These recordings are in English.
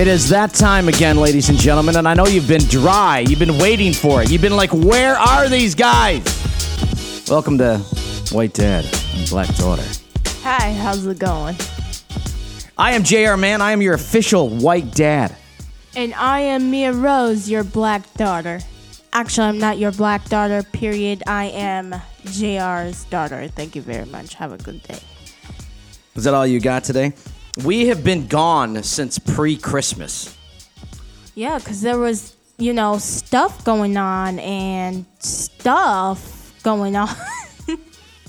It is that time again, ladies and gentlemen, and I know you've been dry. You've been waiting for it. You've been like, where are these guys? Welcome to White Dad and Black Daughter. Hi, how's it going? I am JR Man. I am your official white dad. And I am Mia Rose, your black daughter. Actually, I'm not your black daughter, period. I am JR's daughter. Thank you very much. Have a good day. Is that all you got today? We have been gone since pre Christmas. Yeah, because there was, you know, stuff going on and stuff going on.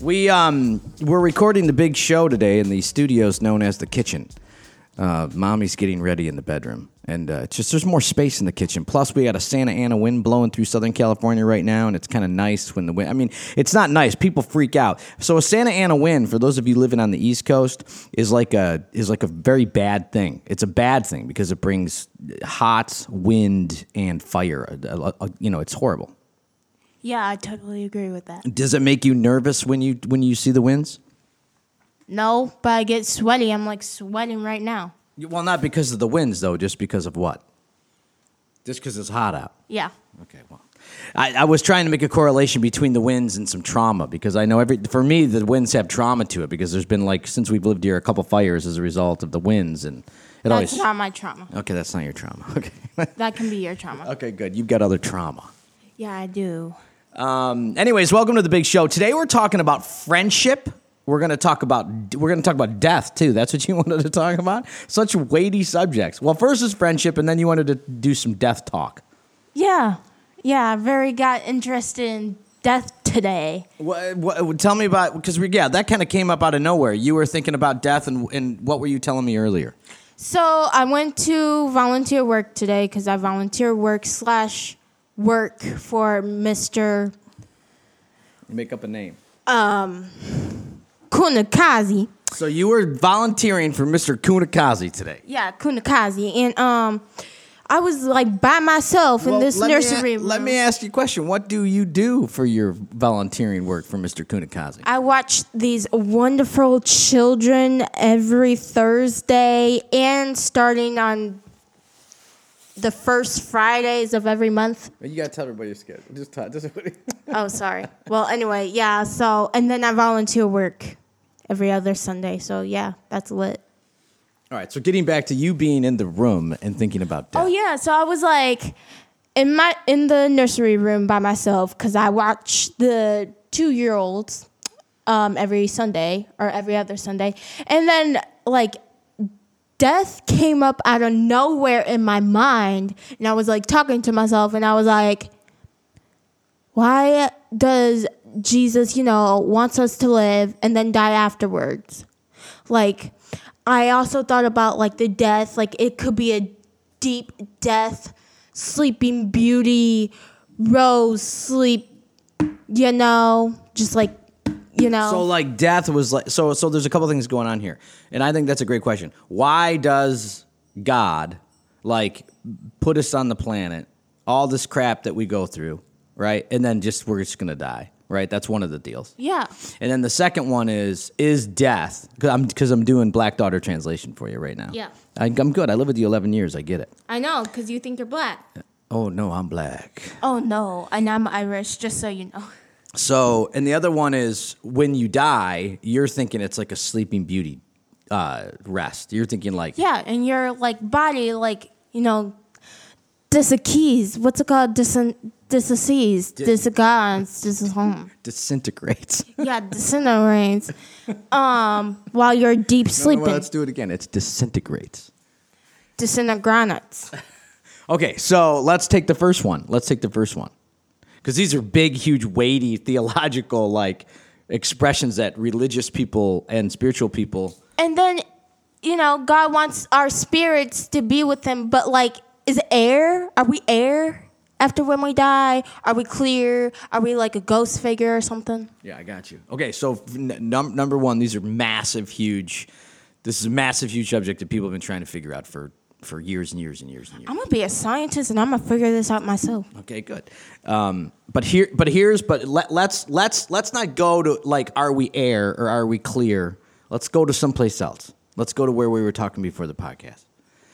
We um we're recording the big show today in the studios known as the kitchen. Uh, mommy's getting ready in the bedroom, and uh, it's just there's more space in the kitchen. Plus, we got a Santa Ana wind blowing through Southern California right now, and it's kind of nice when the wind. I mean, it's not nice. People freak out. So a Santa Ana wind, for those of you living on the East Coast, is like a is like a very bad thing. It's a bad thing because it brings hot wind and fire. You know, it's horrible. yeah, I totally agree with that. Does it make you nervous when you when you see the winds? No, but I get sweaty. I'm like sweating right now. Well, not because of the winds, though. Just because of what? Just because it's hot out. Yeah. Okay. Well, I, I was trying to make a correlation between the winds and some trauma because I know every for me the winds have trauma to it because there's been like since we've lived here a couple fires as a result of the winds and it That's always. not my trauma. Okay, that's not your trauma. Okay. That can be your trauma. okay, good. You've got other trauma. Yeah, I do. Um, anyways, welcome to the big show. Today we're talking about friendship. We're gonna talk about we're gonna talk about death too. That's what you wanted to talk about. Such weighty subjects. Well, first is friendship, and then you wanted to do some death talk. Yeah. Yeah, very got interested in death today. What, what, tell me about because we yeah that kind of came up out of nowhere. You were thinking about death, and and what were you telling me earlier? So I went to volunteer work today because I volunteer work slash work for Mr. You make up a name. Um, Kunakazi. So you were volunteering for Mr. Kunakazi today. Yeah, Kunakazi. And um I was like by myself in this let me nursery a- room. let me ask you a question. What do you do for your volunteering work for Mr. Kunakazi? I watch these wonderful children every Thursday and starting on the first Fridays of every month. You gotta tell everybody you're scared. Just talk. Just Oh, sorry. Well, anyway, yeah. So, and then I volunteer work every other Sunday. So, yeah, that's lit. All right. So getting back to you being in the room and thinking about death. Oh yeah. So I was like in my in the nursery room by myself because I watch the two year olds um, every Sunday or every other Sunday, and then like death came up out of nowhere in my mind, and I was like talking to myself, and I was like, why does Jesus, you know, wants us to live and then die afterwards? Like, I also thought about like the death, like it could be a deep death, sleeping beauty, rose sleep, you know, just like, you know. So like death was like so so there's a couple things going on here. And I think that's a great question. Why does God like put us on the planet, all this crap that we go through, right? And then just we're just going to die, right? That's one of the deals. yeah. And then the second one is is death cuz I'm cuz I'm doing Black Daughter translation for you right now. Yeah. I, I'm good. I live with you 11 years. I get it. I know, because you think you're black. Oh no, I'm black. Oh no, and I'm Irish, just so you know. So, and the other one is when you die, you're thinking it's like a sleeping beauty uh, rest. You're thinking like Yeah, and your like body, like you know, disakees. What's it called? Dis disacees, disagons, dis home. disintegrates. Yeah, disintegrates. Um, while you're deep No, no, sleeping, let's do it again. It's disintegrates. disintegrates. Okay, so let's take the first one. Let's take the first one. Because these are big, huge, weighty, theological like expressions that religious people and spiritual people. And then, you know, God wants our spirits to be with Him, but like, is air? Are we air after when we die? Are we clear? Are we like a ghost figure or something? Yeah, I got you. Okay, so n- num- number one, these are massive, huge. This is a massive, huge subject that people have been trying to figure out for for years and years and years and years. I'm gonna be a scientist and I'm gonna figure this out myself. Okay, good. Um, but here, but here's, but let, let's let's let's not go to like, are we air or are we clear? Let's go to someplace else. Let's go to where we were talking before the podcast.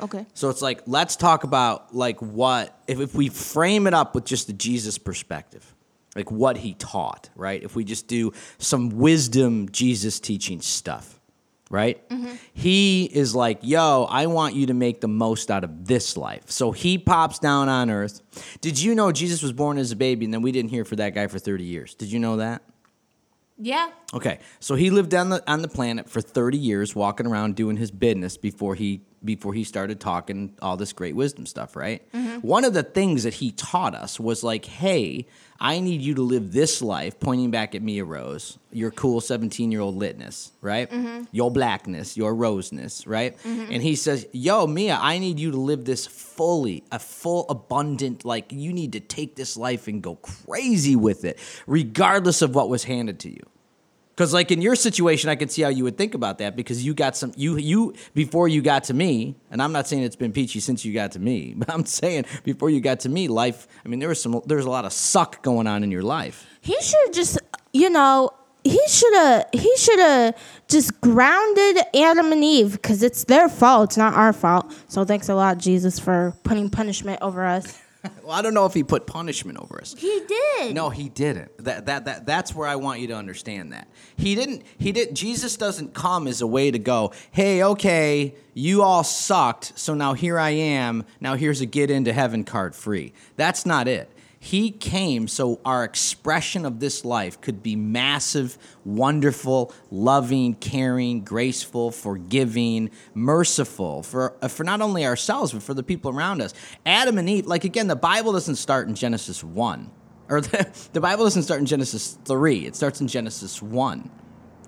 Okay. So it's like let's talk about like what if, if we frame it up with just the Jesus perspective, like what he taught, right? If we just do some wisdom Jesus teaching stuff, right? Mm-hmm. He is like, "Yo, I want you to make the most out of this life." So he pops down on earth. Did you know Jesus was born as a baby and then we didn't hear for that guy for 30 years? Did you know that? Yeah. Okay, so he lived on the on the planet for 30 years, walking around doing his business before he before he started talking all this great wisdom stuff, right? Mm-hmm. One of the things that he taught us was like, "Hey, I need you to live this life," pointing back at Mia Rose, your cool 17 year old litness, right? Mm-hmm. Your blackness, your roseness, right? Mm-hmm. And he says, "Yo, Mia, I need you to live this fully, a full, abundant. Like you need to take this life and go crazy with it, regardless of what was handed to you." Because like in your situation, I can see how you would think about that because you got some you you before you got to me, and I'm not saying it's been peachy since you got to me, but I'm saying before you got to me, life. I mean, there was some there was a lot of suck going on in your life. He should just, you know, he should have he should have just grounded Adam and Eve because it's their fault, it's not our fault. So thanks a lot, Jesus, for putting punishment over us. Well, I don't know if he put punishment over us. He did. No, he didn't. That, that that that's where I want you to understand that. He didn't he did Jesus doesn't come as a way to go, "Hey, okay, you all sucked, so now here I am. Now here's a get into heaven card free." That's not it. He came so our expression of this life could be massive, wonderful, loving, caring, graceful, forgiving, merciful for uh, for not only ourselves but for the people around us. Adam and Eve, like again, the Bible doesn't start in Genesis 1 or the, the Bible doesn't start in Genesis 3. It starts in Genesis 1.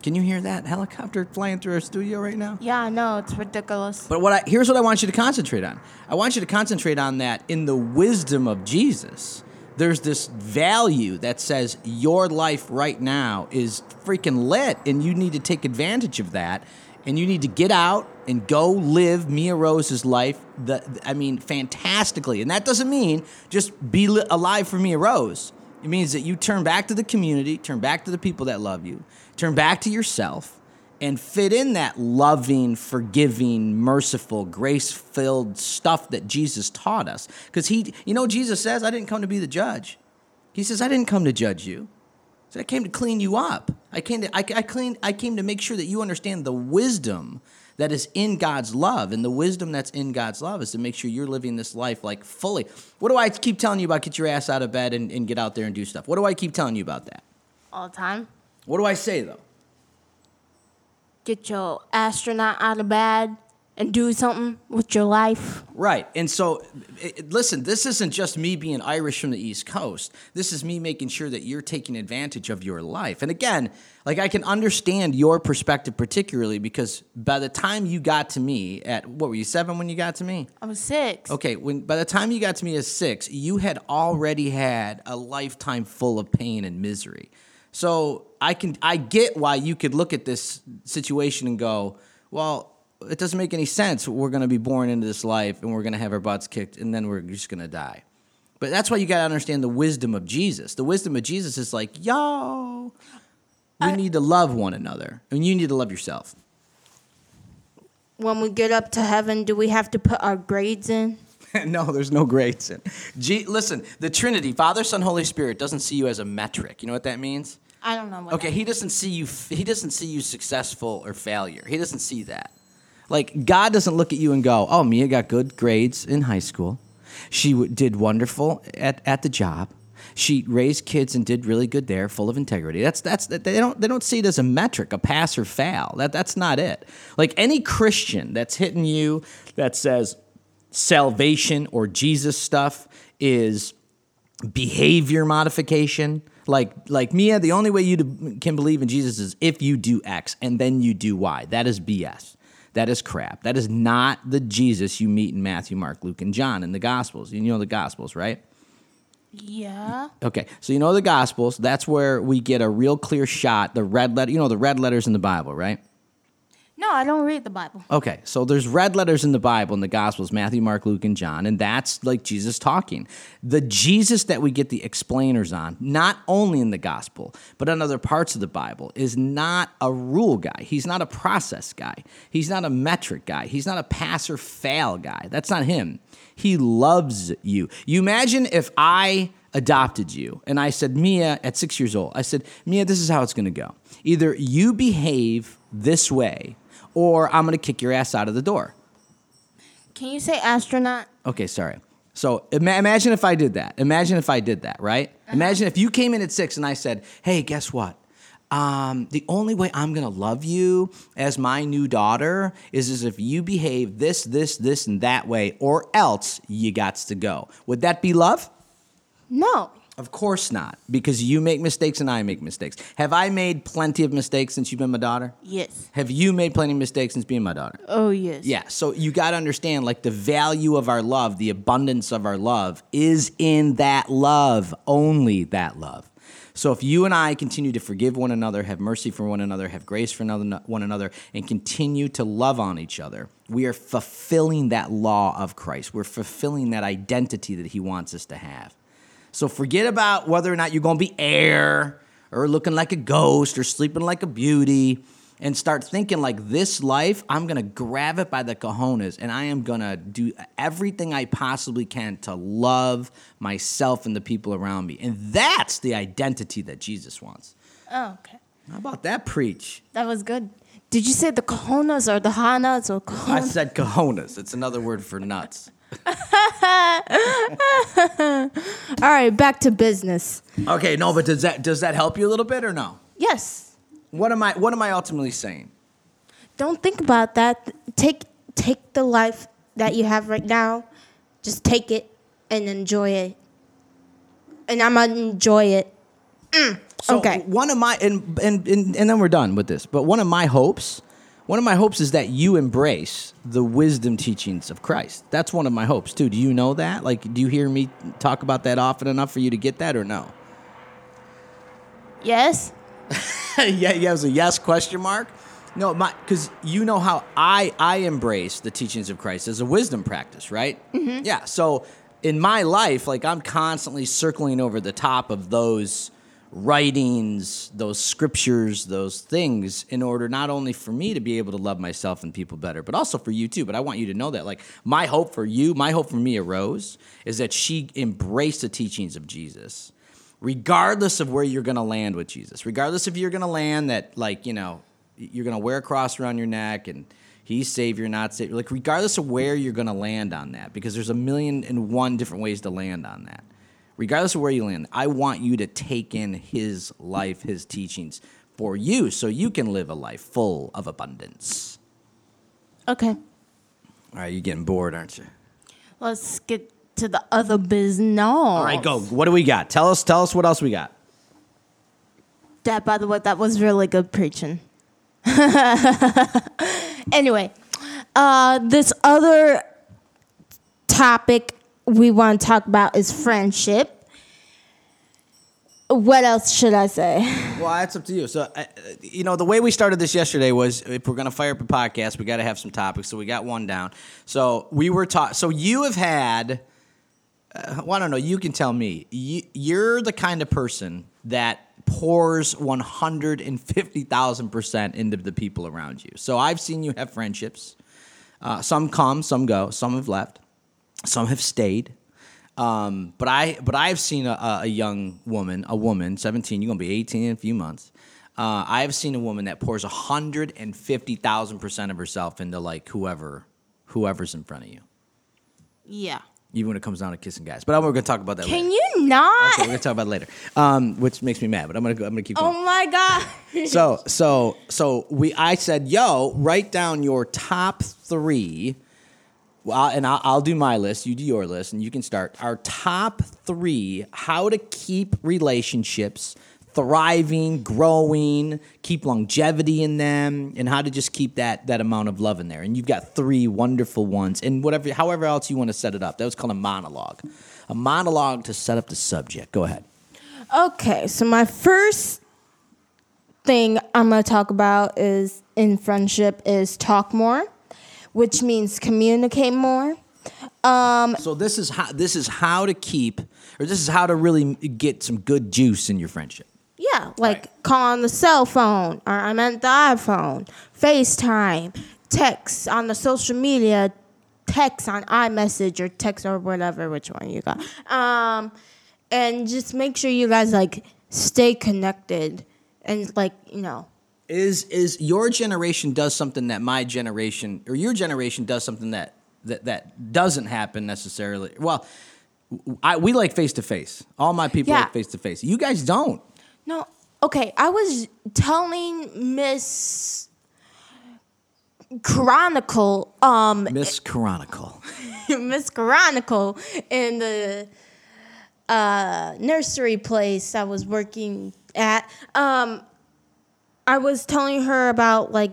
Can you hear that helicopter flying through our studio right now? Yeah, no, it's ridiculous. But what I, here's what I want you to concentrate on. I want you to concentrate on that in the wisdom of Jesus. There's this value that says your life right now is freaking lit, and you need to take advantage of that. And you need to get out and go live Mia Rose's life. The, I mean, fantastically. And that doesn't mean just be li- alive for Mia Rose. It means that you turn back to the community, turn back to the people that love you, turn back to yourself, and fit in that loving, forgiving, merciful, grace filled stuff that Jesus taught us. Because he, you know, Jesus says, I didn't come to be the judge. He says, I didn't come to judge you. He said, I came to clean you up. I came to, I, I, clean, I came to make sure that you understand the wisdom that is in God's love. And the wisdom that's in God's love is to make sure you're living this life like fully. What do I keep telling you about? Get your ass out of bed and, and get out there and do stuff. What do I keep telling you about that? All the time. What do I say though? Get your astronaut out of bed and do something with your life. Right. And so, it, listen, this isn't just me being Irish from the East Coast. This is me making sure that you're taking advantage of your life. And again, like I can understand your perspective particularly because by the time you got to me at what were you, seven when you got to me? I was six. Okay, when by the time you got to me as six, you had already had a lifetime full of pain and misery. So I can I get why you could look at this situation and go, well, it doesn't make any sense. We're going to be born into this life and we're going to have our butts kicked and then we're just going to die. But that's why you got to understand the wisdom of Jesus. The wisdom of Jesus is like, yo, we need to love one another and you need to love yourself. When we get up to heaven, do we have to put our grades in? no, there's no grades in. G- listen, the Trinity, Father, Son, Holy Spirit, doesn't see you as a metric. You know what that means? I don't know what. Okay, he doesn't see you. He doesn't see you successful or failure. He doesn't see that. Like God doesn't look at you and go, "Oh, Mia got good grades in high school. She w- did wonderful at, at the job. She raised kids and did really good there, full of integrity." That's that's they don't they don't see it as a metric, a pass or fail. That that's not it. Like any Christian that's hitting you that says salvation or Jesus stuff is behavior modification. Like like Mia, the only way you can believe in Jesus is if you do X and then you do Y. That is BS. That is crap. That is not the Jesus you meet in Matthew, Mark, Luke, and John in the Gospels. You know the Gospels, right? Yeah. Okay, so you know the Gospels. That's where we get a real clear shot. The red letter, you know the red letters in the Bible, right? No, I don't read the Bible. Okay, so there's red letters in the Bible in the Gospels Matthew, Mark, Luke, and John, and that's like Jesus talking. The Jesus that we get the explainers on, not only in the Gospel, but on other parts of the Bible, is not a rule guy. He's not a process guy. He's not a metric guy. He's not a pass or fail guy. That's not him. He loves you. You imagine if I adopted you and I said, Mia, at six years old, I said, Mia, this is how it's going to go. Either you behave this way or I'm going to kick your ass out of the door. Can you say astronaut? Okay, sorry. So ima- imagine if I did that. Imagine if I did that, right? Imagine if you came in at six and I said, hey, guess what? Um, the only way I'm gonna love you as my new daughter is, is if you behave this, this, this, and that way, or else you gots to go. Would that be love? No. Of course not, because you make mistakes and I make mistakes. Have I made plenty of mistakes since you've been my daughter? Yes. Have you made plenty of mistakes since being my daughter? Oh yes. Yeah, so you got to understand like the value of our love, the abundance of our love is in that love, only that love. So if you and I continue to forgive one another, have mercy for one another, have grace for another, one another, and continue to love on each other, we are fulfilling that law of Christ. We're fulfilling that identity that He wants us to have. So forget about whether or not you're going to be air or looking like a ghost or sleeping like a beauty and start thinking like this life, I'm going to grab it by the cojones and I am going to do everything I possibly can to love myself and the people around me. And that's the identity that Jesus wants. Oh, okay. How about that preach? That was good. Did you say the cojones or the hanas or I said cojones. It's another word for nuts. All right, back to business. Okay, no, but does that does that help you a little bit or no? Yes. What am I what am I ultimately saying? Don't think about that. Take take the life that you have right now. Just take it and enjoy it. And I'm gonna enjoy it. Mm, so Okay. One of my and, and and and then we're done with this. But one of my hopes, one of my hopes is that you embrace the wisdom teachings of Christ. That's one of my hopes too. Do you know that? Like, do you hear me talk about that often enough for you to get that or no? Yes. yeah, yeah. It was a yes question mark. No, my because you know how I I embrace the teachings of Christ as a wisdom practice, right? Mm-hmm. Yeah. So in my life, like I'm constantly circling over the top of those writings, those scriptures, those things, in order not only for me to be able to love myself and people better, but also for you too. But I want you to know that, like, my hope for you, my hope for Mia Rose, is that she embraced the teachings of Jesus regardless of where you're going to land with Jesus, regardless if you're going to land that, like, you know, you're going to wear a cross around your neck and he's Savior, not Savior, like, regardless of where you're going to land on that, because there's a million and one different ways to land on that. Regardless of where you land, I want you to take in his life, his teachings for you so you can live a life full of abundance. Okay. All right, you're getting bored, aren't you? Let's get to the other business. All right, go. What do we got? Tell us, tell us what else we got. Dad, by the way, that was really good preaching. anyway, uh, this other topic we want to talk about is friendship. What else should I say? Well, that's up to you. So, uh, you know, the way we started this yesterday was if we're going to fire up a podcast, we got to have some topics. So we got one down. So we were taught. So you have had. Uh, well, I don't know. You can tell me. You, you're the kind of person that pours 150,000% into the people around you. So I've seen you have friendships. Uh, some come, some go, some have left, some have stayed. Um, but I but I've seen a, a- young woman, a woman, 17, you're gonna be 18 in a few months. Uh, I have seen a woman that pours 150,000% of herself into like whoever whoever's in front of you. Yeah. Even when it comes down to kissing guys. But I'm gonna talk about that later. Can you not? Okay, we're gonna talk about it later. Um, which makes me mad, but I'm gonna go, I'm gonna keep going. Oh my god. so so so we I said, yo, write down your top three. Well, and I'll, I'll do my list. You do your list, and you can start. Our top three: how to keep relationships thriving, growing, keep longevity in them, and how to just keep that that amount of love in there. And you've got three wonderful ones, and whatever, however else you want to set it up. That was called a monologue. A monologue to set up the subject. Go ahead. Okay, so my first thing I'm gonna talk about is in friendship is talk more, which means communicate more. Um, So this is how this is how to keep, or this is how to really get some good juice in your friendship. yeah, like call on the cell phone, or I meant the iPhone, FaceTime, text on the social media, text on iMessage or text or whatever, which one you got. Um, and just make sure you guys like stay connected and like you know Is is your generation does something that my generation or your generation does something that that that doesn't happen necessarily? Well, I we like face to face. All my people Yeah. like face to face. You guys don't. No, okay. I was telling Miss Chronicle, um, Miss Chronicle. Miss Chronicle in the uh, nursery place I was working at. Um, I was telling her about like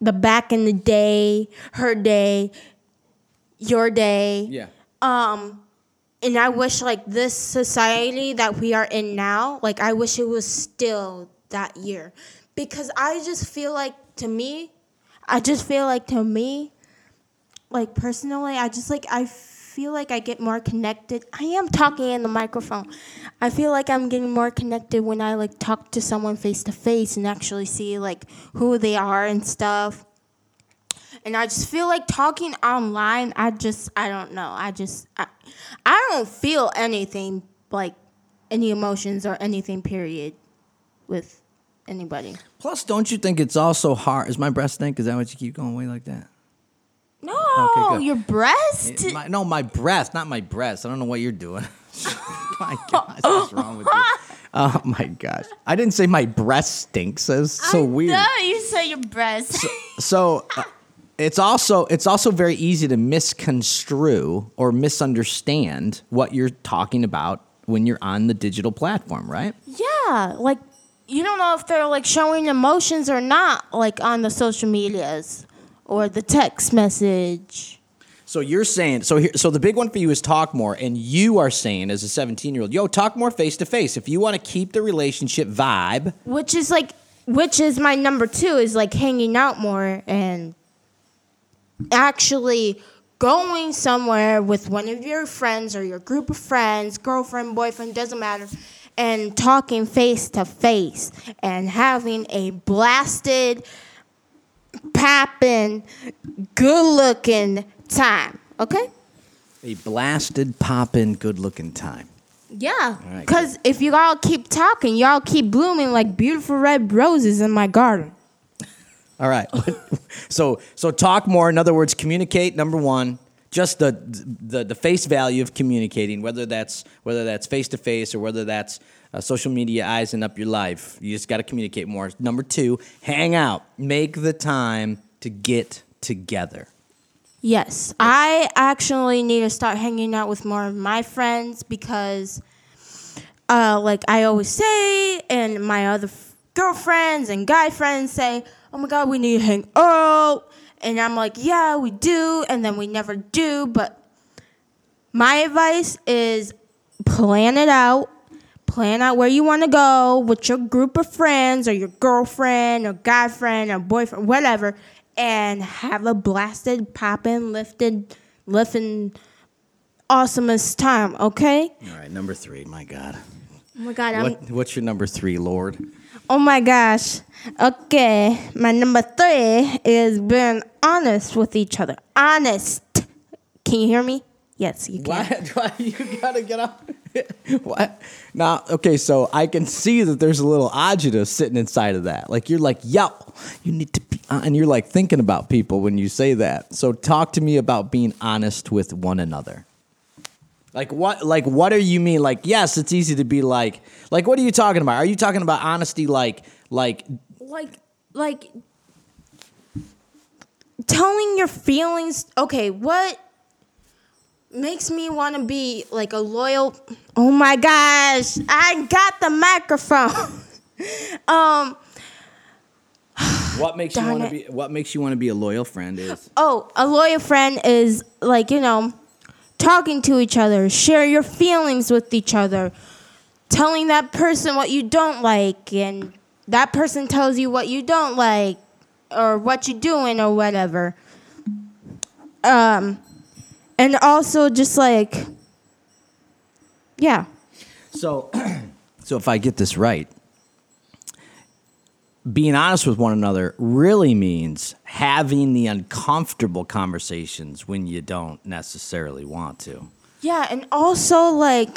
the back in the day, her day, your day. Yeah. Um, and I wish like this society that we are in now, like I wish it was still that year, because I just feel like to me, I just feel like to me, like personally, I just like I feel like I get more connected. I am talking in the microphone. I feel like I'm getting more connected when I like talk to someone face to face and actually see like who they are and stuff. And I just feel like talking online, I just I don't know. I just I, I don't feel anything like any emotions or anything period with anybody. Plus, don't you think it's also hard? Is my breast stink? Is that what you keep going away like that? No, good. your breast. My, no, my breast, not my breast. I don't know what you're doing. my gosh, what's wrong with you? Oh my gosh, I didn't say my breast stinks. That's so weird. No, you say your breast. So uh, it's also it's also very easy to misconstrue or misunderstand what you're talking about when you're on the digital platform, right? yeah, like you don't know if they're like showing emotions or not, like on the social medias or the text message. So you're saying so here so the big one for you is talk more and you are saying as a 17-year-old, yo, talk more face to face. If you want to keep the relationship vibe, which is like which is my number two is like hanging out more and actually going somewhere with one of your friends or your group of friends girlfriend boyfriend doesn't matter and talking face to face and having a blasted poppin' good looking time okay a blasted poppin' good-looking time. yeah right, because if you all keep talking y'all keep blooming like beautiful red roses in my garden All right. so so talk more. In other words, communicate. Number one, just the the the face value of communicating, whether that's whether that's face to face or whether that's uh, social media eyeing up your life. You just got to communicate more. Number two, hang out. Make the time to get together. Yes, I actually need to start hanging out with more of my friends because, uh, like I always say, and my other f- girlfriends and guy friends say, "Oh my God, we need to hang out," and I'm like, "Yeah, we do," and then we never do. But my advice is plan it out. Plan out where you want to go with your group of friends or your girlfriend or guy friend or boyfriend, whatever, and have a blasted, poppin', lifted, lifting, awesomest time, okay? All right. Number three. My God. Oh my god, I'm, What what's your number three, Lord? oh my gosh. Okay, my number three is being honest with each other. Honest. Can you hear me? Yes, you can. Why, why you gotta get up? what? Now, okay, so I can see that there's a little agita sitting inside of that. Like you're like, yo, you need to be, uh, and you're like thinking about people when you say that. So talk to me about being honest with one another. Like what? Like what do you mean? Like yes, it's easy to be like, like what are you talking about? Are you talking about honesty? Like, like like like telling your feelings okay what makes me want to be like a loyal oh my gosh i got the microphone um what makes you want to be? What makes you want to be a loyal friend is oh a loyal friend is like you know talking to each other share your feelings with each other telling that person what you don't like and that person tells you what you don't like or what you're doing or whatever. Um, and also just like, yeah. So, so if I get this right, being honest with one another really means having the uncomfortable conversations when you don't necessarily want to. Yeah, and also like,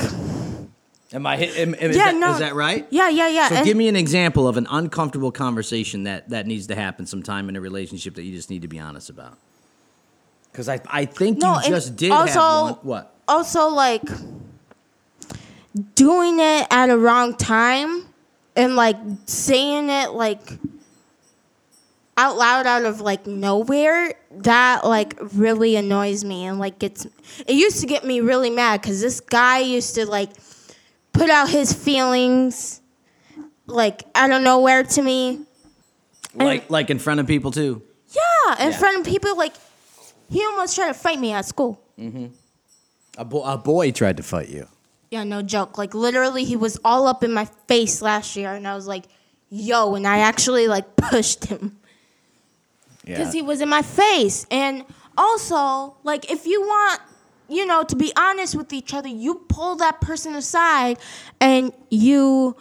Am I? Am, am, is, yeah, that, no, is that right? Yeah, yeah, yeah. So and- give me an example of an uncomfortable conversation that that needs to happen sometime in a relationship that you just need to be honest about. Because I I think No, you just did also- have one. What? also like doing it at a wrong time and like saying it like out loud out of like nowhere that like really annoys me and like gets it used to get me really mad because this guy used to like put out his feelings like out of nowhere to me Like like in front of people too. yeah in Yeah. front of people like he almost tried to fight me at school mm-hmm. A, bo- a boy tried to fight you. Yeah, no joke. Like literally, he was all up in my face last year, and I was like, "Yo!" And I actually like pushed him because he was in my face. And also, like, if you want, you know, to be honest with each other, you pull that person aside and you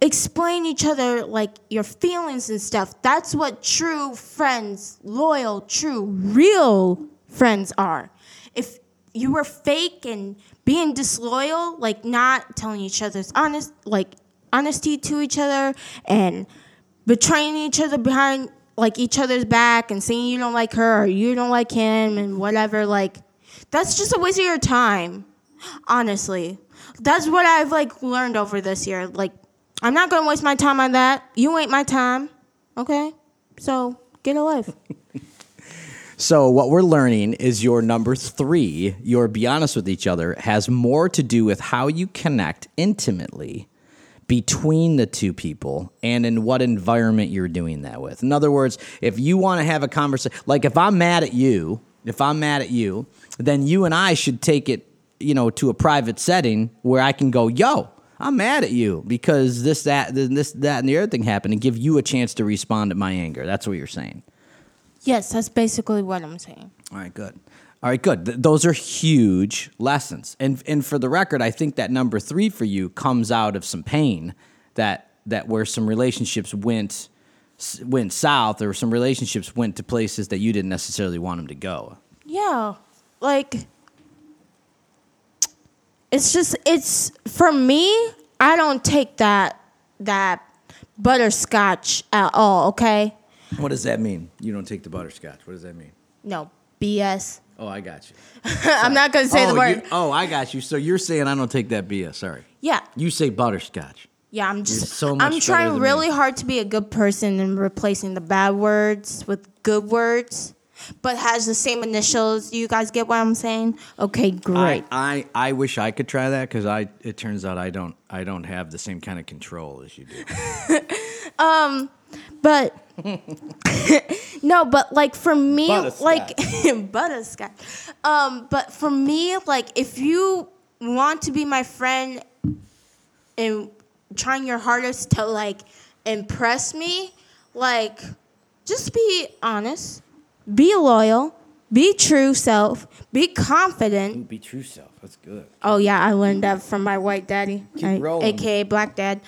explain each other like your feelings and stuff. That's what true friends, loyal, true, real friends are. If you were fake and being disloyal, like not telling each other's honest, like honesty to each other and betraying each other behind like each other's back and saying you don't like her or you don't like him and whatever, like that's just a waste of your time. Honestly. That's what I've like learned over this year. Like I'm not gonna waste my time on that. You ain't my time. Okay? So get a life. So what we're learning is your number three, your be honest with each other, has more to do with how you connect intimately between the two people and in what environment you're doing that with. In other words, if you want to have a conversation, like if I'm mad at you, if I'm mad at you, then you and I should take it, you know, to a private setting where I can go, yo, I'm mad at you because this, that, this, that, and the other thing happened and give you a chance to respond to my anger. That's what you're saying. yes, that's basically what I'm saying. All right, good. All right, good. Th- those are huge lessons. And and for the record, I think that number three for you comes out of some pain that that where some relationships went went south, or some relationships went to places that you didn't necessarily want them to go. Yeah. Like it's just it's for me, I don't take that that butterscotch at all, okay? What does that mean? You don't take the butterscotch. What does that mean? No, BS. Oh, I got you. I'm not gonna say oh, the word. you- oh, I got you. So you're saying I don't take that BS. Sorry. yeah. You say butterscotch. Yeah, I'm just so much I'm trying really me. hard to be a good person and replacing the bad words with good words, but has the same initials. You guys get what I'm saying? Okay, great. I, I, I wish I could try that because I it turns out I don't I don't have the same kind of control as you do. um, But no, but like for me, like butterscotch. Um, but for me, like if you want to be my friend and trying your hardest to like impress me, like just be honest, be loyal, be true self, be confident. Be true self. That's good. Oh yeah, I learned that from my white daddy, Keep rolling. aka black dad.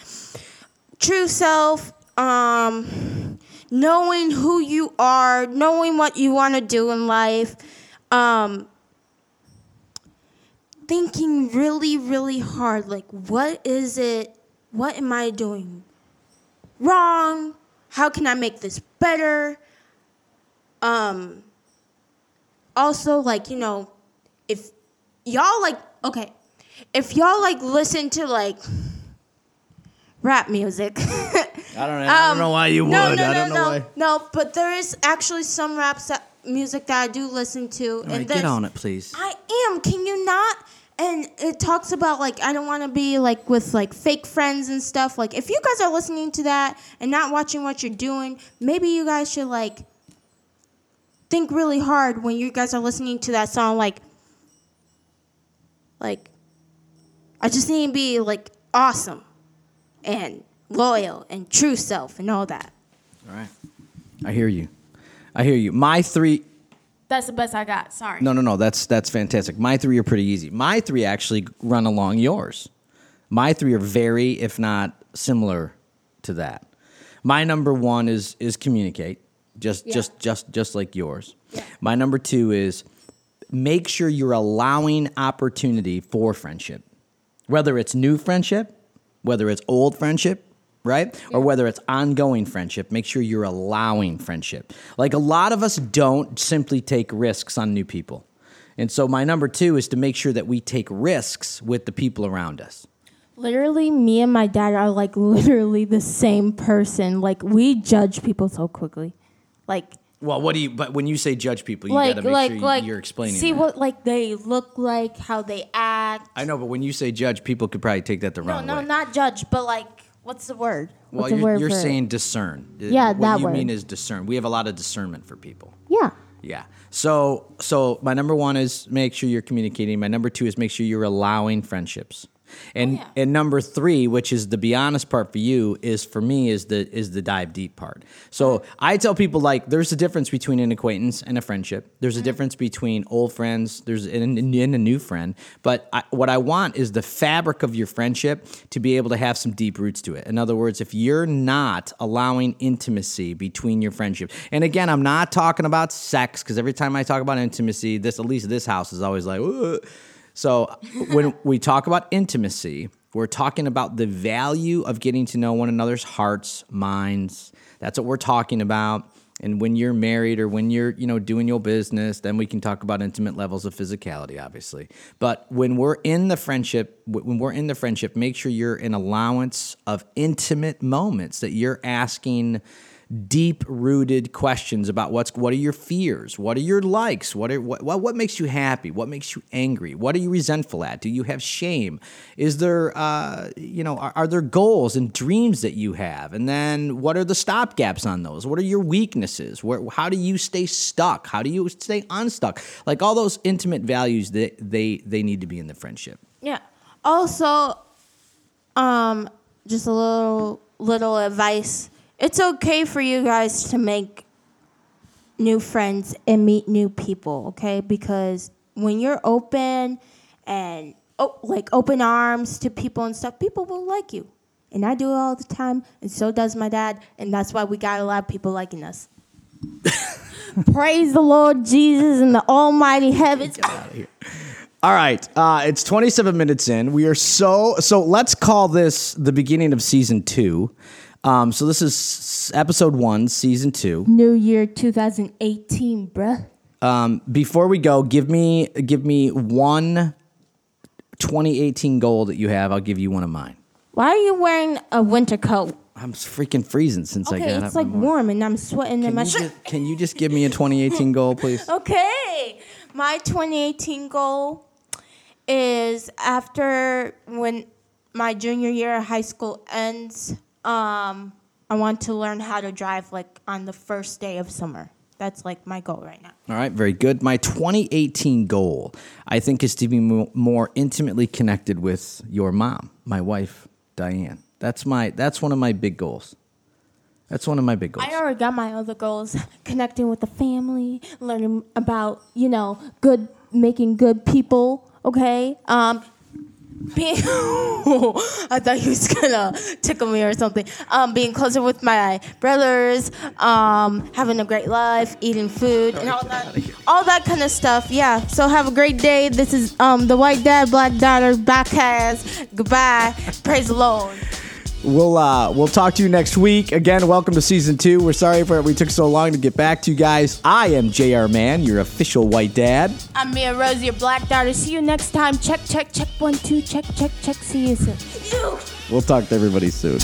True self, um, knowing who you are, knowing what you want to do in life, um, thinking really, really hard. Like, what is it? What am I doing wrong? How can I make this better? Um, also, like, you know, if y'all like, okay, if y'all like listen to like rap music. I don't know. I don't know why you would. Um, No, no, I no, don't know no, why. no. But there is actually some rap sa- music that I do listen to, All and right, get on it, please. I am. Can you not? And it talks about like I don't want to be like with like fake friends and stuff. Like if you guys are listening to that and not watching what you're doing, maybe you guys should like think really hard when you guys are listening to that song. Like, like I just need to be like awesome, and loyal and true self and all that. All right. I hear you. I hear you. My three. That's the best I got. Sorry. No, no, no. That's that's fantastic. My three are pretty easy. My three actually run along yours. My three are very, if not similar, to that. My number one is is communicate, just Yeah. just just just like yours. Yeah. My number two is make sure you're allowing opportunity for friendship, whether it's new friendship, whether it's old friendship, right? Or whether it's ongoing friendship, make sure you're allowing friendship. Like a lot of us don't simply take risks on new people. And so my number two is to make sure that we take risks with the people around us. Literally, me and my dad are like literally the same person. Like we judge people so quickly. Like Well, what do you? But when you say judge people, you like got to make like sure you- like you're explaining. see that. what like they look like, how they act. I know, but when you say judge, people could probably take that the No, wrong no, way. not judge, but like what's the word? well, what's you're, word you're it? saying discern. Uh, yeah, what that you word. mean is discern. We have a lot of discernment for people. Yeah. Yeah. So so my number one is make sure you're communicating. My number two is make sure you're allowing friendships. And oh, yeah. and number three, which is the be honest part for you, is for me is the is the dive deep part. So uh-huh. I tell people like there's a difference between an acquaintance and a friendship. There's a uh-huh. difference between old friends. There's and, and a new friend. But I, what I want is the fabric of your friendship to be able to have some deep roots to it. In other words, if you're not allowing intimacy between your friendship, and again, I'm not talking about sex because every time I talk about intimacy, this at least this house is always like. "Ugh." So when we talk about intimacy, we're talking about the value of getting to know one another's hearts, minds. That's what we're talking about. And when you're married or when you're, you know, doing your business, then we can talk about intimate levels of physicality, obviously. But when we're in the friendship, when we're in the friendship, make sure you're in allowance of intimate moments that you're asking deep rooted questions about what's what are your fears? What are your likes? What are what, what makes you happy? What makes you angry? What are you resentful at? Do you have shame? Is there uh, you know are, are there goals and dreams that you have? And then what are the stop gaps on those? What are your weaknesses? Where, how do you stay stuck? How do you stay unstuck? Like all those intimate values that they they need to be in the friendship. Yeah. Also, um, just a little little advice. It's okay for you guys to make new friends and meet new people, okay? Because when you're open and oh, like open arms to people and stuff, people will like you. And I do it all the time, and so does my dad, and that's why we got a lot of people liking us. Praise the Lord Jesus in the almighty heavens. All right, uh, it's 27 minutes in. We are so so. Let's call this the beginning of season two. Um, so this is s- episode one, season two. New Year 2018, bruh. Um, before we go, give me give me one 2018 goal that you have. I'll give you one of mine. Why are you wearing a winter coat? I'm freaking freezing since I Okay, got it's up. like the morning. warm and I'm sweating in Can my you, shirt. just, can you just give me a 2018 goal, please? Okay, my 2018 goal is after when my junior year of high school ends, um, I want to learn how to drive like on the first day of summer. That's like my goal right now. All right, very good. My 2018 goal, I think, is to be mo- more intimately connected with your mom, my wife, Diane. That's my that's one of my big goals. That's one of my big goals. I already got my other goals: connecting with the family, learning about you know good, making good people. Okay, um, being I thought he was gonna tickle me or something. Um, being closer with my brothers, um, having a great life, eating food, and all that, all that kind of stuff. Yeah. So have a great day. This is um the white dad, black daughter, backcast. Goodbye. Praise the Lord. We'll uh, we'll talk to you next week. Again, welcome to season two. We're sorry for we took so long to get back to you guys. I am Jr. Man, your official white dad. I'm Mia Rose, your black daughter. See you next time. Check, check, check. One, two. Check, check, check. See you soon. You. We'll talk to everybody soon.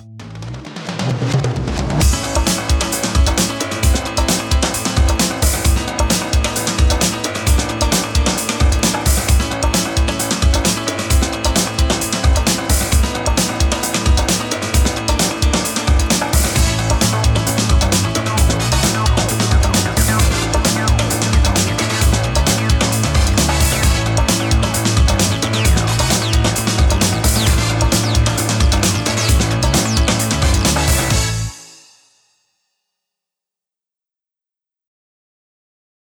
Bye.